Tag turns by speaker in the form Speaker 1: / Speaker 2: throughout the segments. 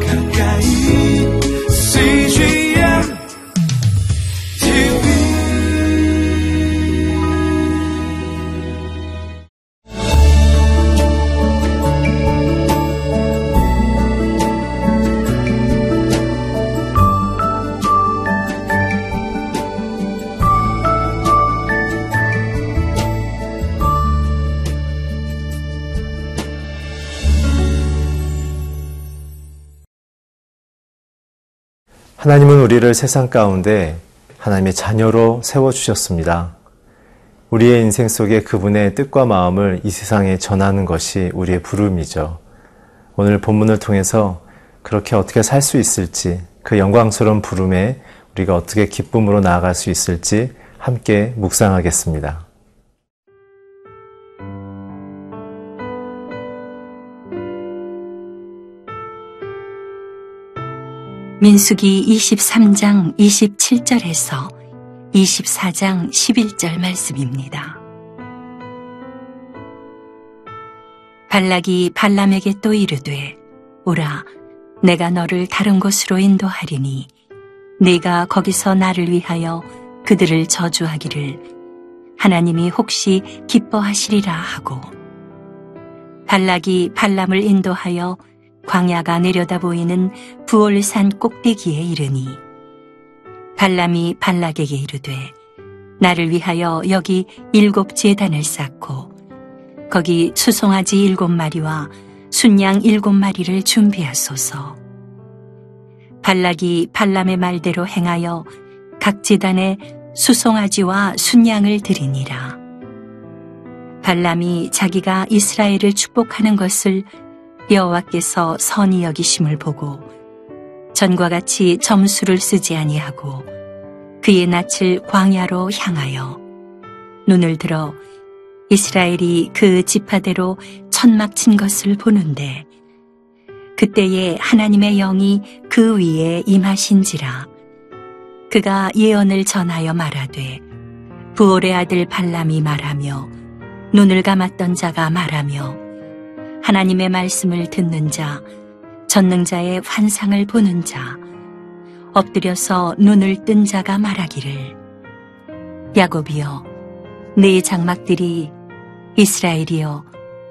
Speaker 1: 가까
Speaker 2: 하나님은 우리를 세상 가운데 하나님의 자녀로 세워주셨습니다. 우리의 인생 속에 그분의 뜻과 마음을 이 세상에 전하는 것이 우리의 부름이죠. 오늘 본문을 통해서 그렇게 어떻게 살 수 있을지, 그 영광스러운 부름에 우리가 어떻게 기쁨으로 나아갈 수 있을지 함께 묵상하겠습니다.
Speaker 3: 민수기 23장 27절에서 24장 11절 말씀입니다. 발락이 발람에게 또 이르되 오라 내가 너를 다른 곳으로 인도하리니 네가 거기서 나를 위하여 그들을 저주하기를 하나님이 혹시 기뻐하시리라 하고 발락이 발람을 인도하여 광야가 내려다 보이는 부올산 꼭대기에 이르니 발람이 발락에게 이르되 나를 위하여 여기 일곱 제단을 쌓고 거기 수송아지 일곱 마리와 순양 일곱 마리를 준비하소서. 발락이 발람의 말대로 행하여 각 제단에 수송아지와 순양을 드리니라. 발람이 자기가 이스라엘을 축복하는 것을 여호와께서 선히 여기심을 보고 전과 같이 점수를 쓰지 아니하고 그의 낯을 광야로 향하여 눈을 들어 이스라엘이 그 지파대로 천막 친 것을 보는데 그때에 하나님의 영이 그 위에 임하신지라 그가 예언을 전하여 말하되 부올의 아들 발람이 말하며 눈을 감았던 자가 말하며 하나님의 말씀을 듣는 자, 전능자의 환상을 보는 자, 엎드려서 눈을 뜬 자가 말하기를 야곱이여 네 장막들이 이스라엘이여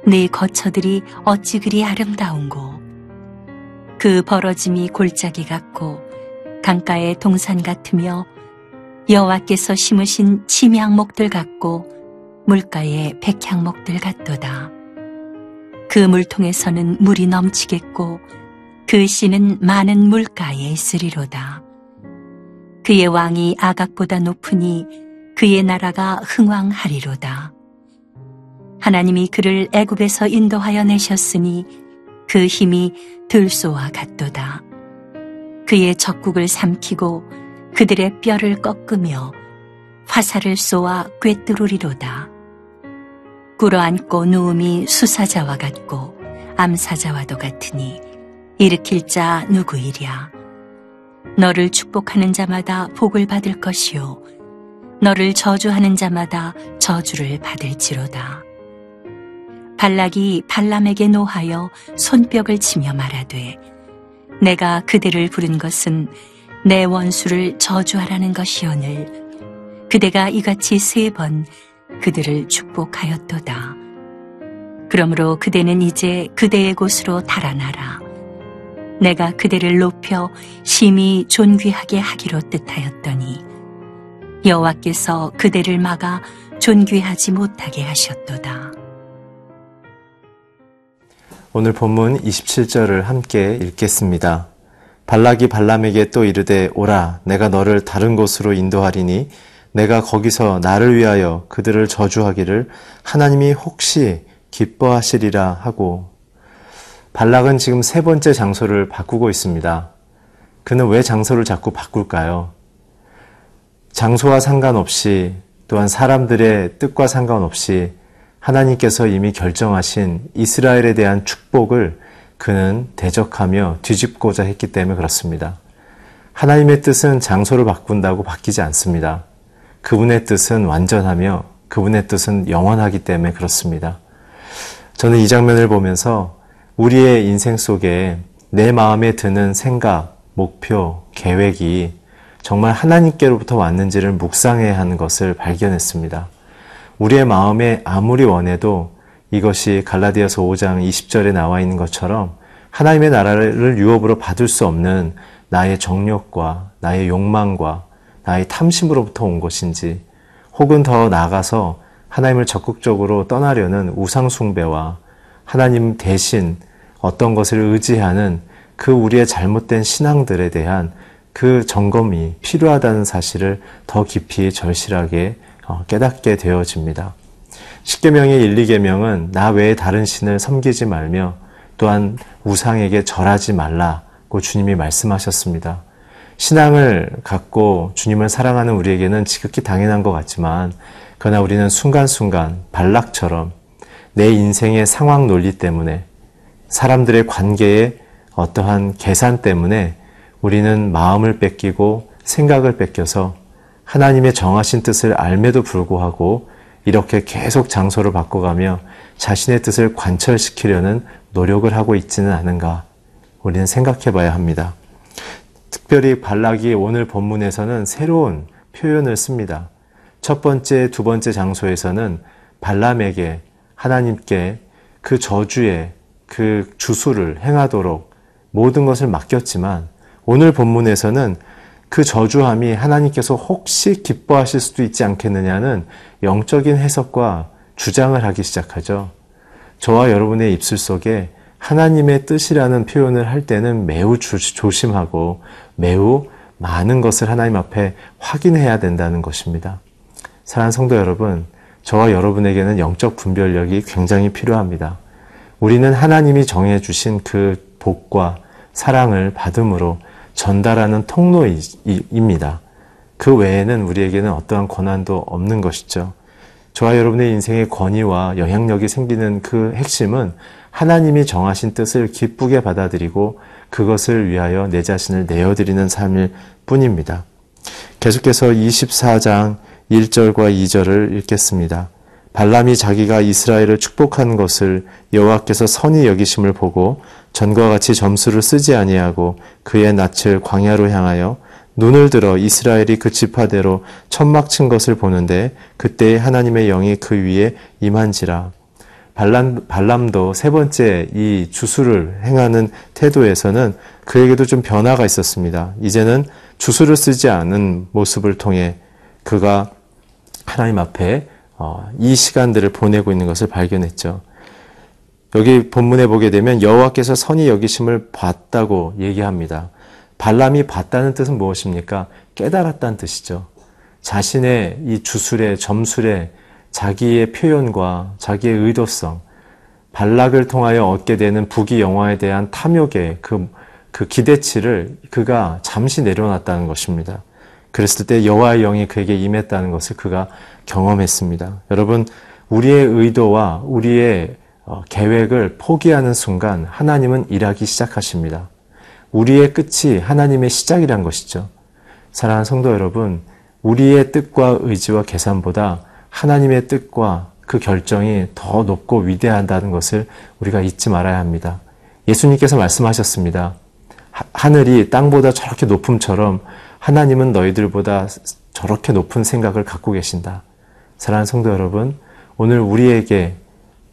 Speaker 3: 네 거처들이 어찌 그리 아름다운고 그 벌어짐이 골짜기 같고 강가의 동산 같으며 여호와께서 심으신 침향목들 같고 물가의 백향목들 같도다. 그 물통에서는 물이 넘치겠고 그 씨는 많은 물가에 있으리로다. 그의 왕이 아각보다 높으니 그의 나라가 흥왕하리로다. 하나님이 그를 애굽에서 인도하여 내셨으니 그 힘이 들소와 같도다. 그의 적국을 삼키고 그들의 뼈를 꺾으며 화살을 쏘아 꿰뚫으리로다. 꿇어앉고 누움이 수사자와 같고 암사자와도 같으니 일으킬 자 누구이랴. 너를 축복하는 자마다 복을 받을 것이요. 너를 저주하는 자마다 저주를 받을지로다. 발락이 발람에게 노하여 손뼉을 치며 말하되 내가 그들을 부른 것은 내 원수를 저주하라는 것이오늘 그대가 이같이 세번 그들을 축복하였도다. 그러므로 그대는 이제 그대의 곳으로 달아나라. 내가 그대를 높여 심히 존귀하게 하기로 뜻하였더니 여호와께서 그대를 막아 존귀하지 못하게 하셨도다.
Speaker 2: 오늘 본문 27절을 함께 읽겠습니다. 발락이 발람에게 또 이르되 오라 내가 너를 다른 곳으로 인도하리니 내가 거기서 나를 위하여 그들을 저주하기를 하나님이 혹시 기뻐하시리라 하고 발락은 지금 세 번째 장소를 바꾸고 있습니다. 그는 왜 장소를 자꾸 바꿀까요? 장소와 상관없이 또한 사람들의 뜻과 상관없이 하나님께서 이미 결정하신 이스라엘에 대한 축복을 그는 대적하며 뒤집고자 했기 때문에 그렇습니다. 하나님의 뜻은 장소를 바꾼다고 바뀌지 않습니다. 그분의 뜻은 완전하며 그분의 뜻은 영원하기 때문에 그렇습니다. 저는 이 장면을 보면서 우리의 인생 속에 내 마음에 드는 생각, 목표, 계획이 정말 하나님께로부터 왔는지를 묵상해야 하는 것을 발견했습니다. 우리의 마음에 아무리 원해도 이것이 갈라디아서 5장 20절에 나와 있는 것처럼 하나님의 나라를 유업으로 받을 수 없는 나의 정욕과 나의 욕망과 나의 탐심으로부터 온 것인지 혹은 더 나아가서 하나님을 적극적으로 떠나려는 우상숭배와 하나님 대신 어떤 것을 의지하는 그 우리의 잘못된 신앙들에 대한 그 점검이 필요하다는 사실을 더 깊이 절실하게 어, 깨닫게 되어집니다. 십계명의 1, 2계명은 나 외에 다른 신을 섬기지 말며 또한 우상에게 절하지 말라고 주님이 말씀하셨습니다. 신앙을 갖고 주님을 사랑하는 우리에게는 지극히 당연한 것 같지만 그러나 우리는 순간순간 발락처럼 내 인생의 상황 논리 때문에 사람들의 관계에 어떠한 계산 때문에 우리는 마음을 뺏기고 생각을 뺏겨서 하나님의 정하신 뜻을 알매도 불구하고 이렇게 계속 장소를 바꿔가며 자신의 뜻을 관철시키려는 노력을 하고 있지는 않은가 우리는 생각해 봐야 합니다. 특별히 발락이 오늘 본문에서는 새로운 표현을 씁니다. 첫 번째, 두 번째 장소에서는 발람에게 하나님께 그 저주의 그 주수를 행하도록 모든 것을 맡겼지만 오늘 본문에서는 그 저주함이 하나님께서 혹시 기뻐하실 수도 있지 않겠느냐는 영적인 해석과 주장을 하기 시작하죠. 저와 여러분의 입술 속에 하나님의 뜻이라는 표현을 할 때는 매우 조심하고 매우 많은 것을 하나님 앞에 확인해야 된다는 것입니다. 사랑하는 성도 여러분, 저와 여러분에게는 영적 분별력이 굉장히 필요합니다. 우리는 하나님이 정해 주신 그 복과 사랑을 받음으로 전달하는 통로입니다. 그 외에는 우리에게는 어떠한 권한도 없는 것이죠. 저와 여러분의 인생의 권위와 영향력이 생기는 그 핵심은 하나님이 정하신 뜻을 기쁘게 받아들이고 그것을 위하여 내 자신을 내어드리는 삶일 뿐입니다. 계속해서 24장 1절과 2절을 읽겠습니다. 발람이 자기가 이스라엘을 축복한 것을 여호와께서 선히 여기심을 보고 전과 같이 점수를 쓰지 아니하고 그의 낯을 광야로 향하여 눈을 들어 이스라엘이 그 지파대로 천막 친 것을 보는데 그때 하나님의 영이 그 위에 임한지라 발람, 발람도 세 번째 이 주수를 행하는 태도에서는 그에게도 좀 변화가 있었습니다. 이제는 주수를 쓰지 않은 모습을 통해 그가 하나님 앞에 어, 이 시간들을 보내고 있는 것을 발견했죠. 여기 본문에 보게 되면 여호와께서 선이 여기심을 봤다고 얘기합니다. 발람이 봤다는 뜻은 무엇입니까? 깨달았다는 뜻이죠. 자신의 이 주술의 점술의 자기의 표현과 자기의 의도성, 발락을 통하여 얻게 되는 부귀영화에 대한 탐욕의 그, 그 기대치를 그가 잠시 내려놨다는 것입니다. 그랬을 때 여호와의 영이 그에게 임했다는 것을 그가 경험했습니다. 여러분, 우리의 의도와 우리의 어, 계획을 포기하는 순간 하나님은 일하기 시작하십니다. 우리의 끝이 하나님의 시작이란 것이죠. 사랑하는 성도 여러분, 우리의 뜻과 의지와 계산보다 하나님의 뜻과 그 결정이 더 높고 위대하다는 것을 우리가 잊지 말아야 합니다. 예수님께서 말씀하셨습니다. 하늘이 땅보다 저렇게 높음처럼 하나님은 너희들보다 저렇게 높은 생각을 갖고 계신다. 사랑하는 성도 여러분, 오늘 우리에게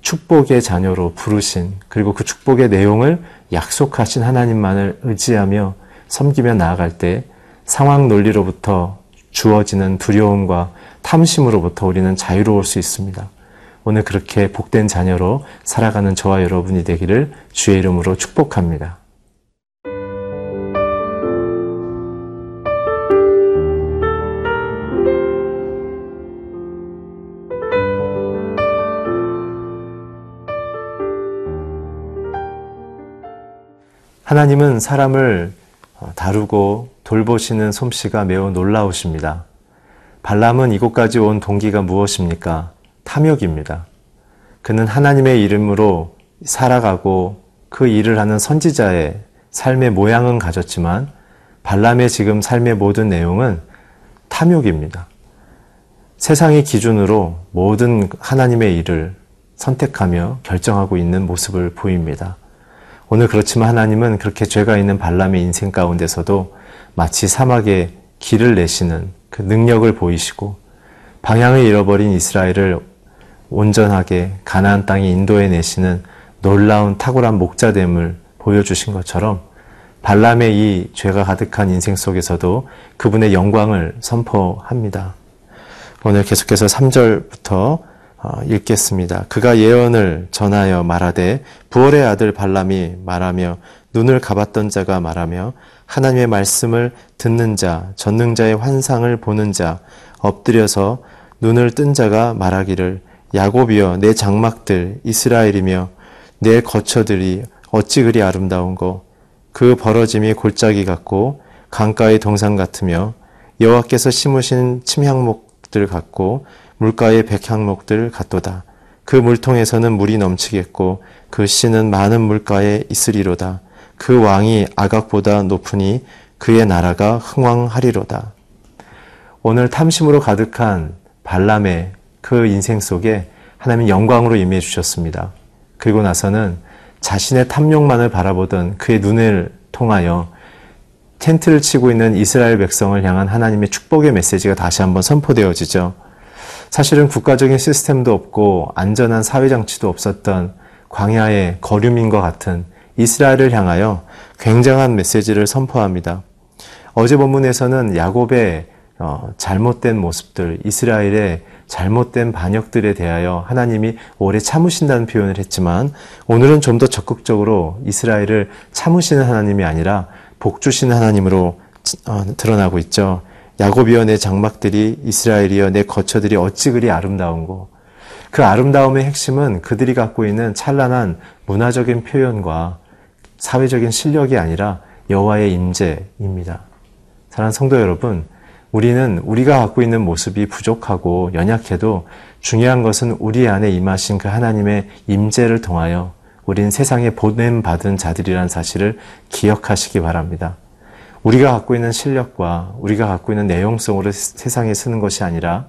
Speaker 2: 축복의 자녀로 부르신 그리고 그 축복의 내용을 약속하신 하나님만을 의지하며 섬기며 나아갈 때 상황 논리로부터 주어지는 두려움과 탐심으로부터 우리는 자유로울 수 있습니다. 오늘 그렇게 복된 자녀로 살아가는 저와 여러분이 되기를 주의 이름으로 축복합니다. 하나님은 사람을 다루고 돌보시는 솜씨가 매우 놀라우십니다. 발람은 이곳까지 온 동기가 무엇입니까? 탐욕입니다. 그는 하나님의 이름으로 살아가고 그 일을 하는 선지자의 삶의 모양은 가졌지만 발람의 지금 삶의 모든 내용은 탐욕입니다. 세상의 기준으로 모든 하나님의 일을 선택하며 결정하고 있는 모습을 보입니다. 오늘 그렇지만 하나님은 그렇게 죄가 있는 발람의 인생 가운데서도 마치 사막에 길을 내시는 그 능력을 보이시고 방향을 잃어버린 이스라엘을 온전하게 가나안 땅에 인도해 내시는 놀라운 탁월한 목자됨을 보여주신 것처럼 발람의 이 죄가 가득한 인생 속에서도 그분의 영광을 선포합니다. 오늘 계속해서 3절부터 어, 읽겠습니다. 그가 예언을 전하여 말하되 부월의 아들 발람이 말하며 눈을 가봤던 자가 말하며 하나님의 말씀을 듣는 자 전능자의 환상을 보는 자 엎드려서 눈을 뜬 자가 말하기를 야곱이여 내 장막들 이스라엘이며 내 거처들이 어찌 그리 아름다운고 그 벌어짐이 골짜기 같고 강가의 동상 같으며 여호와께서 심으신 침향목들 같고 물가의 백향목들 같도다. 그 물통에서는 물이 넘치겠고 그 씨는 많은 물가에 있으리로다. 그 왕이 아각보다 높으니 그의 나라가 흥왕하리로다. 오늘 탐심으로 가득한 발람의 그 인생 속에 하나님 영광으로 임해 주셨습니다. 그리고 나서는 자신의 탐욕만을 바라보던 그의 눈을 통하여 텐트를 치고 있는 이스라엘 백성을 향한 하나님의 축복의 메시지가 다시 한번 선포되어지죠. 사실은 국가적인 시스템도 없고 안전한 사회장치도 없었던 광야의 거류민과 같은 이스라엘을 향하여 굉장한 메시지를 선포합니다. 어제 본문에서는 야곱의 어, 잘못된 모습들, 이스라엘의 잘못된 반역들에 대하여 하나님이 오래 참으신다는 표현을 했지만 오늘은 좀 더 적극적으로 이스라엘을 참으시는 하나님이 아니라 복 주시는 하나님으로 어, 드러나고 있죠. 야곱이여 내 장막들이 이스라엘이여 내 거처들이 어찌 그리 아름다운고 그 아름다움의 핵심은 그들이 갖고 있는 찬란한 문화적인 표현과 사회적인 실력이 아니라 여호와의 임재입니다. 사랑하는 성도 여러분, 우리는 우리가 갖고 있는 모습이 부족하고 연약해도 중요한 것은 우리 안에 임하신 그 하나님의 임재를 통하여 우린 세상에 보냄 받은 자들이라는 사실을 기억하시기 바랍니다. 우리가 갖고 있는 실력과 우리가 갖고 있는 내용성으로 세상에 쓰는 것이 아니라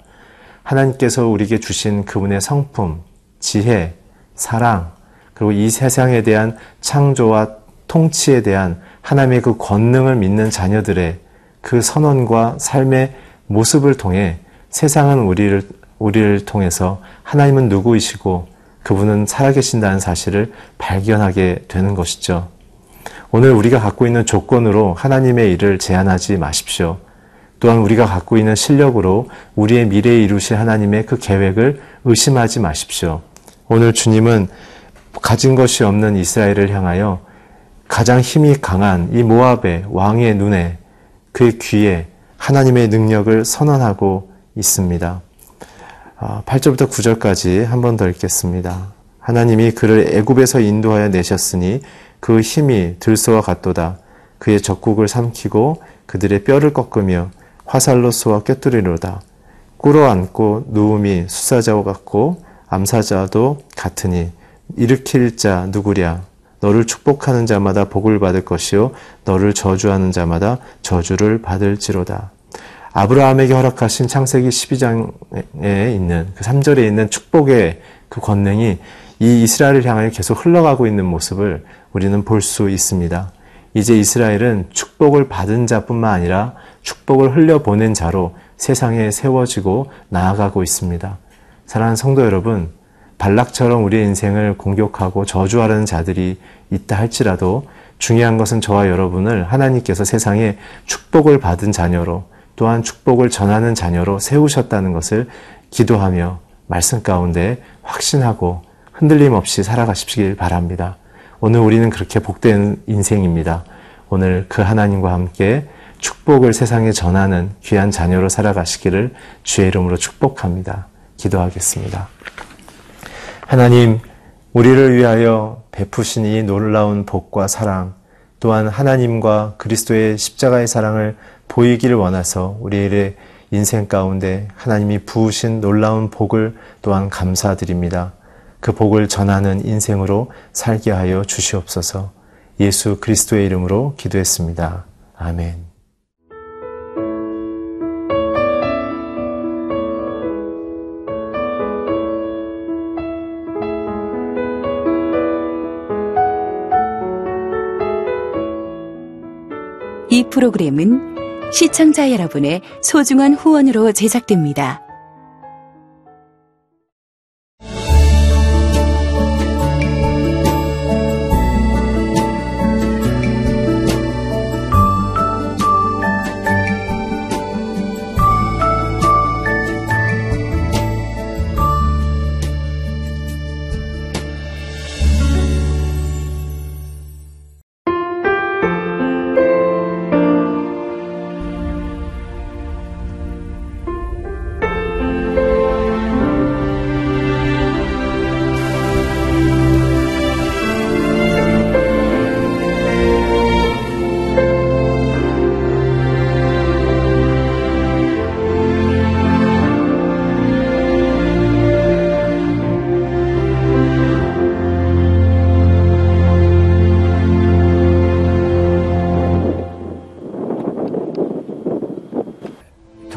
Speaker 2: 하나님께서 우리에게 주신 그분의 성품, 지혜, 사랑, 그리고 이 세상에 대한 창조와 통치에 대한 하나님의 그 권능을 믿는 자녀들의 그 선언과 삶의 모습을 통해 세상은 우리를, 우리를 통해서 하나님은 누구이시고 그분은 살아계신다는 사실을 발견하게 되는 것이죠. 오늘 우리가 갖고 있는 조건으로 하나님의 일을 제한하지 마십시오. 또한 우리가 갖고 있는 실력으로 우리의 미래에 이루실 하나님의 그 계획을 의심하지 마십시오. 오늘 주님은 가진 것이 없는 이스라엘을 향하여 가장 힘이 강한 이 모압의 왕의 눈에 그의 귀에 하나님의 능력을 선언하고 있습니다. 8절부터 아, 9절까지 한 번 더 읽겠습니다. 하나님이 그를 애굽에서 인도하여 내셨으니 그 힘이 들소와 같도다. 그의 적국을 삼키고 그들의 뼈를 꺾으며 화살로 쏘아 꿰뚫이로다. 꿇어앉고 누움이 수사자와 같고 암사자도 같으니 일으킬 자 누구랴 너를 축복하는 자마다 복을 받을 것이요 너를 저주하는 자마다 저주를 받을지로다. 아브라함에게 허락하신 창세기 12장에 있는 그 3절에 있는 축복의 그 권능이 이 이스라엘을 향하여 계속 흘러가고 있는 모습을 우리는 볼 수 있습니다. 이제 이스라엘은 축복을 받은 자뿐만 아니라 축복을 흘려보낸 자로 세상에 세워지고 나아가고 있습니다. 사랑하는 성도 여러분, 발락처럼 우리의 인생을 공격하고 저주하려는 자들이 있다 할지라도 중요한 것은 저와 여러분을 하나님께서 세상에 축복을 받은 자녀로 또한 축복을 전하는 자녀로 세우셨다는 것을 기도하며 말씀 가운데 확신하고 흔들림 없이 살아가십시길 바랍니다. 오늘 우리는 그렇게 복된 인생입니다. 오늘 그 하나님과 함께 축복을 세상에 전하는 귀한 자녀로 살아가시기를 주의 이름으로 축복합니다. 기도하겠습니다. 하나님, 우리를 위하여 베푸신 이 놀라운 복과 사랑, 또한 하나님과 그리스도의 십자가의 사랑을 보이기를 원해서 우리의 인생 가운데 하나님이 부으신 놀라운 복을 또한 감사드립니다. 그 복을 전하는 인생으로 살게 하여 주시옵소서 예수 그리스도의 이름으로 기도했습니다. 아멘.
Speaker 4: 이 프로그램은 시청자 여러분의 소중한 후원으로 제작됩니다.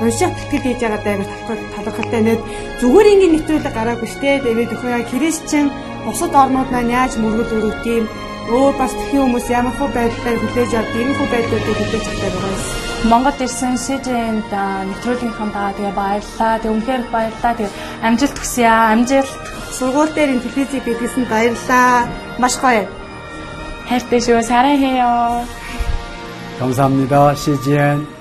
Speaker 5: уншаа бэлтгэл хийж байгаа амар талхалтай нэг зүгээр ингээд нэвтрүүлэг гараагүй штэ. Тэгээд өхөө Кристиан бусад орнууд маань яаж мөргөл өрөвт юм өөр бас тхих хүмүүс ямар хөө байдлаар хүлээж авд ийм хөө байдлуудыг хүлээж авдаг байгаа юм.
Speaker 6: Монгол ирсэн СЖН-д нэвтрүүлгийнхаа даа тэгээ баярлаа. Тэг үнхээр баярлаа. Тэг амжилт хүсье аа. Амжилт.
Speaker 5: Сургууль дээр ин телевизэд бидлсэн баярлаа. Маш гоё.
Speaker 6: хайртай шүү. Сарай хэё.
Speaker 7: 감사합니다. 시 g n